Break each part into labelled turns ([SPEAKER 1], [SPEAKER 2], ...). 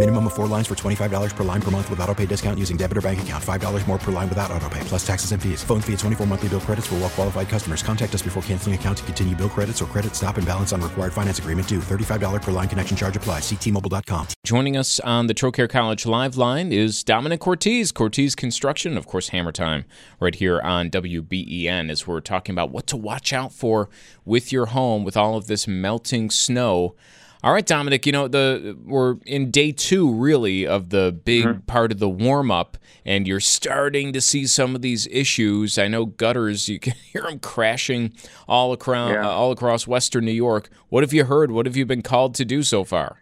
[SPEAKER 1] Minimum of four lines for $25 per line per month with auto pay discount using debit or bank account. $5 more per line without auto pay, plus taxes and fees. Phone fee at 24 monthly bill credits for well qualified customers. Contact us before canceling account to continue bill credits or credit stop and balance on required finance agreement due. $35 per line connection charge applies. Ctmobile.com.
[SPEAKER 2] Joining us on the Trocaire College Live line is Domenic Cortese, Cortese Construction, of course, Hammer Time, right here on WBEN, as we're talking about what to watch out for with your home with all of this melting snow. All right, Domenic, you know, the we're in day two really of the big
[SPEAKER 3] Mm-hmm.
[SPEAKER 2] part of the warm up, and you're starting to see some of these issues. I know gutters, you can hear them crashing all across
[SPEAKER 3] Yeah.
[SPEAKER 2] uh, all across Western New York. What have you heard? What have you been called to do so far?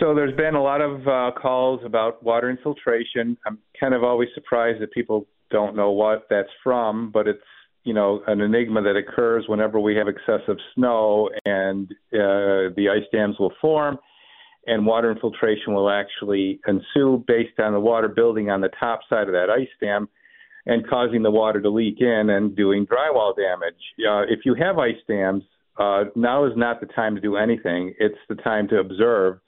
[SPEAKER 3] So there's been a lot of uh, calls about water infiltration. I'm kind of always surprised that people don't know what that's from, but it's you know an enigma that occurs whenever we have excessive snow and uh, the ice dams will form, and water infiltration will actually ensue based on the water building on the top side of that ice dam and causing the water to leak in and doing drywall damage. Uh, if you have ice dams, uh, now is not the time to do anything. It's the time to observe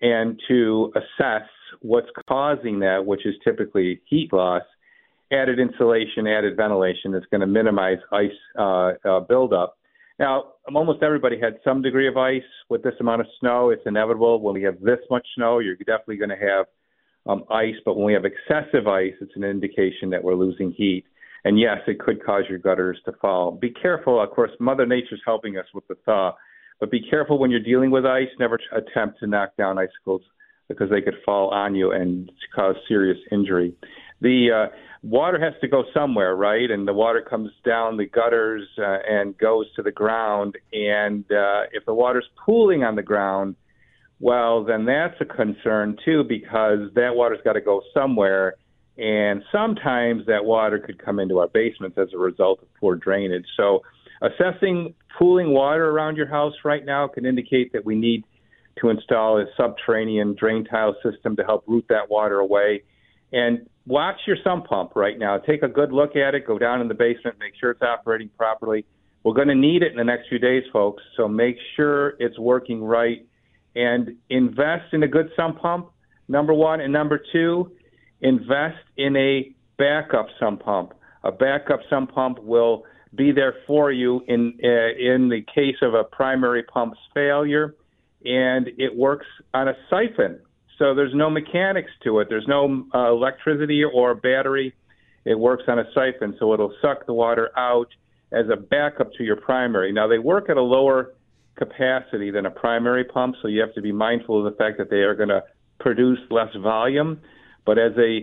[SPEAKER 3] and to assess what's causing that, which is typically heat loss. Added insulation, added ventilation is going to minimize ice uh, uh, buildup. Now, almost everybody had some degree of ice with this amount of snow. It's inevitable. When we have this much snow, you're definitely going to have um, ice. But when we have excessive ice, it's an indication that we're losing heat. And yes, it could cause your gutters to fall. Be careful. Of course, Mother Nature's helping us with the thaw. But be careful when you're dealing with ice. Never attempt to knock down icicles because they could fall on you and cause serious injury. The uh, water has to go somewhere, right? And the water comes down the gutters uh, and goes to the ground. And uh, if the water's pooling on the ground, well, then that's a concern too because that water's got to go somewhere. And sometimes that water could come into our basements as a result of poor drainage. So, assessing pooling water around your house right now can indicate that we need to install a subterranean drain tile system to help route that water away. And watch your sump pump right now. Take a good look at it. Go down in the basement, make sure it's operating properly. We're going to need it in the next few days, folks. So make sure it's working right and invest in a good sump pump, number one. And number two, invest in a backup sump pump. A backup sump pump will be there for you in uh, in the case of a primary pump's failure, and it works on a siphon. So there's no mechanics to it. There's no uh, electricity or battery. It works on a siphon, so it'll suck the water out as a backup to your primary. Now they work at a lower capacity than a primary pump, so you have to be mindful of the fact that they are going to produce less volume. But as a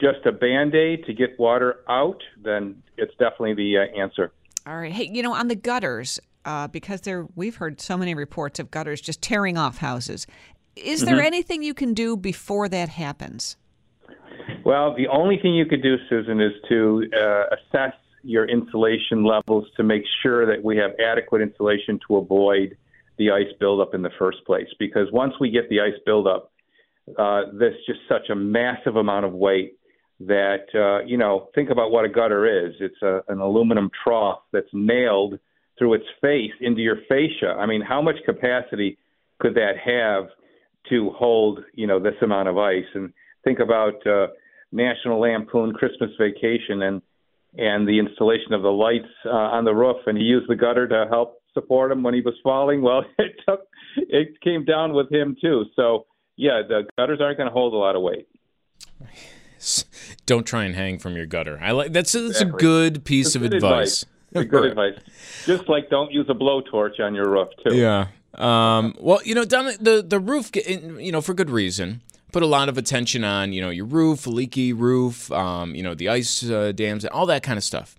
[SPEAKER 3] just a band aid to get water out, then it's definitely the uh, answer.
[SPEAKER 4] All right. Hey, you know, on the gutters, uh, because there we've heard so many reports of gutters just tearing off houses. Is there
[SPEAKER 3] Mhm.
[SPEAKER 4] anything you can do before that happens?
[SPEAKER 3] Well, the only thing you could do, Susan, is to uh, assess your insulation levels to make sure that we have adequate insulation to avoid the ice buildup in the first place. Because once we get the ice buildup, uh, there's just such a massive amount of weight that uh, you know. Think about what a gutter is. It's a, an aluminum trough that's nailed through its face into your fascia. I mean, how much capacity could that have to hold you know this amount of ice? And think about uh, National Lampoon Christmas Vacation and and the installation of the lights uh, on the roof, and he used the gutter to help support him when he was falling. Well, it took it came down with him too. So yeah, the gutters aren't going to hold a lot of weight.
[SPEAKER 2] Don't try and hang from your gutter. I like that's that's a good piece
[SPEAKER 3] It's
[SPEAKER 2] of
[SPEAKER 3] good
[SPEAKER 2] advice.
[SPEAKER 3] It's good advice. Just like don't use a blowtorch on your roof too.
[SPEAKER 2] Yeah. Um, well, you know, Domenic, the the roof, you know, for good reason. put a lot of attention on, you know, your roof, leaky roof, um, you know, the ice uh, dams, all that kind of stuff.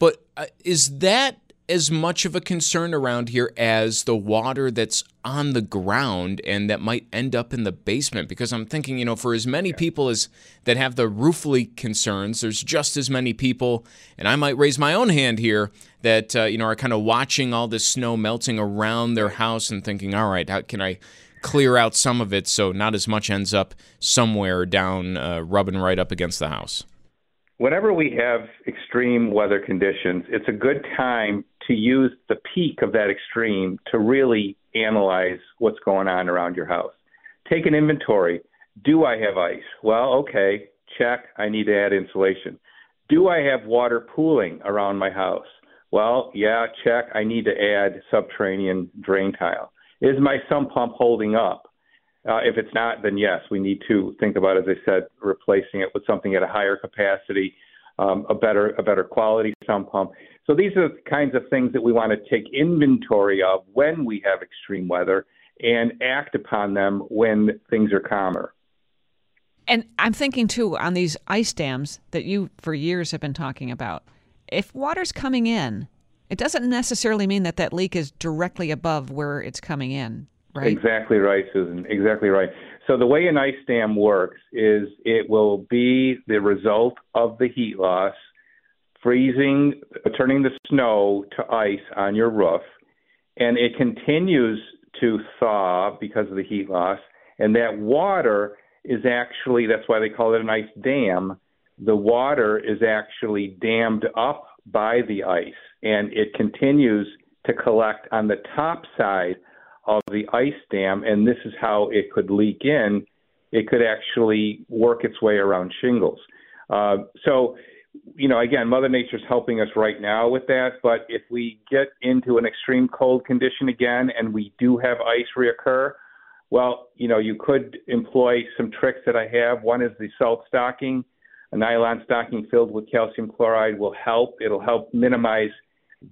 [SPEAKER 2] But uh, is that as much of a concern around here as the water that's on the ground and that might end up in the basement because I'm thinking, you know, for as many people as that have the roof leak concerns, there's just as many people, and I might raise my own hand here that uh, you know are kind of watching all this snow melting around their house and thinking, all right, how can I clear out some of it so not as much ends up somewhere down, uh, rubbing right up against the house?
[SPEAKER 3] Whenever we have extreme weather conditions, it's a good time to use the peak of that extreme to really analyze what's going on around your house. Take an inventory. Do I have ice? Well, okay, check. I need to add insulation. Do I have water pooling around my house? Well, yeah, check. I need to add subterranean drain tile. Is my sump pump holding up? Uh, if it's not, then yes, we need to think about, as I said, replacing it with something at a higher capacity, um, a better a better quality sump pump. So these are the kinds of things that we want to take inventory of when we have extreme weather and act upon them when things are calmer.
[SPEAKER 4] And I'm thinking too on these ice dams that you for years have been talking about. If water's coming in, it doesn't necessarily mean that that leak is directly above where it's coming in, right?
[SPEAKER 3] Exactly right, Susan. Exactly right. So the way an ice dam works is it will be the result of the heat loss, freezing, turning the snow to ice on your roof, and it continues to thaw because of the heat loss, and that water is actually that's why they call it an ice dam. The water is actually dammed up by the ice, and it continues to collect on the top side of the ice dam, and this is how it could leak in. It could actually work its way around shingles. Uh, so, you know, again, Mother Nature's helping us right now with that. But if we get into an extreme cold condition again and we do have ice reoccur, well, you know, you could employ some tricks that I have. One is the salt stocking. A nylon stocking filled with calcium chloride will help. It'll help minimize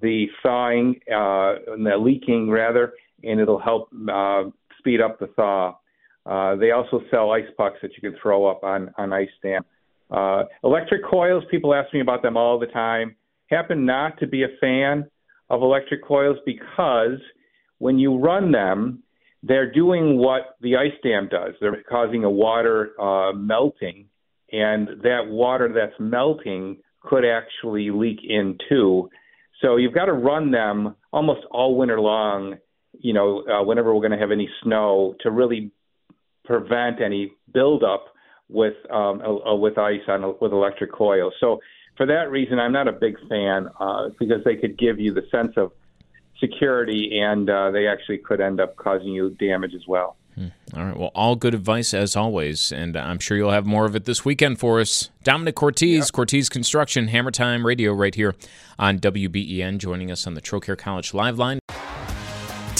[SPEAKER 3] the thawing uh, and the leaking, rather, and it'll help uh, speed up the thaw. Uh, they also sell ice pucks that you can throw up on on ice dam. Uh, electric coils, people ask me about them all the time. Happen not to be a fan of electric coils because when you run them, they're doing what the ice dam does. They're causing a water uh, melting, and that water that's melting could actually leak in too. So you've got to run them almost all winter long, you know, uh, whenever we're going to have any snow to really prevent any buildup with um, uh, with ice on with electric coils. So for that reason, I'm not a big fan uh, because they could give you the sense of security, and uh, they actually could end up causing you damage as well.
[SPEAKER 2] Hmm. All right. Well, all good advice as always, and I'm sure you'll have more of it this weekend for us. Domenic Cortese, yeah. Cortese Construction, Hammer Time Radio, right here on WBEN, joining us on the Trocaire College Live Line.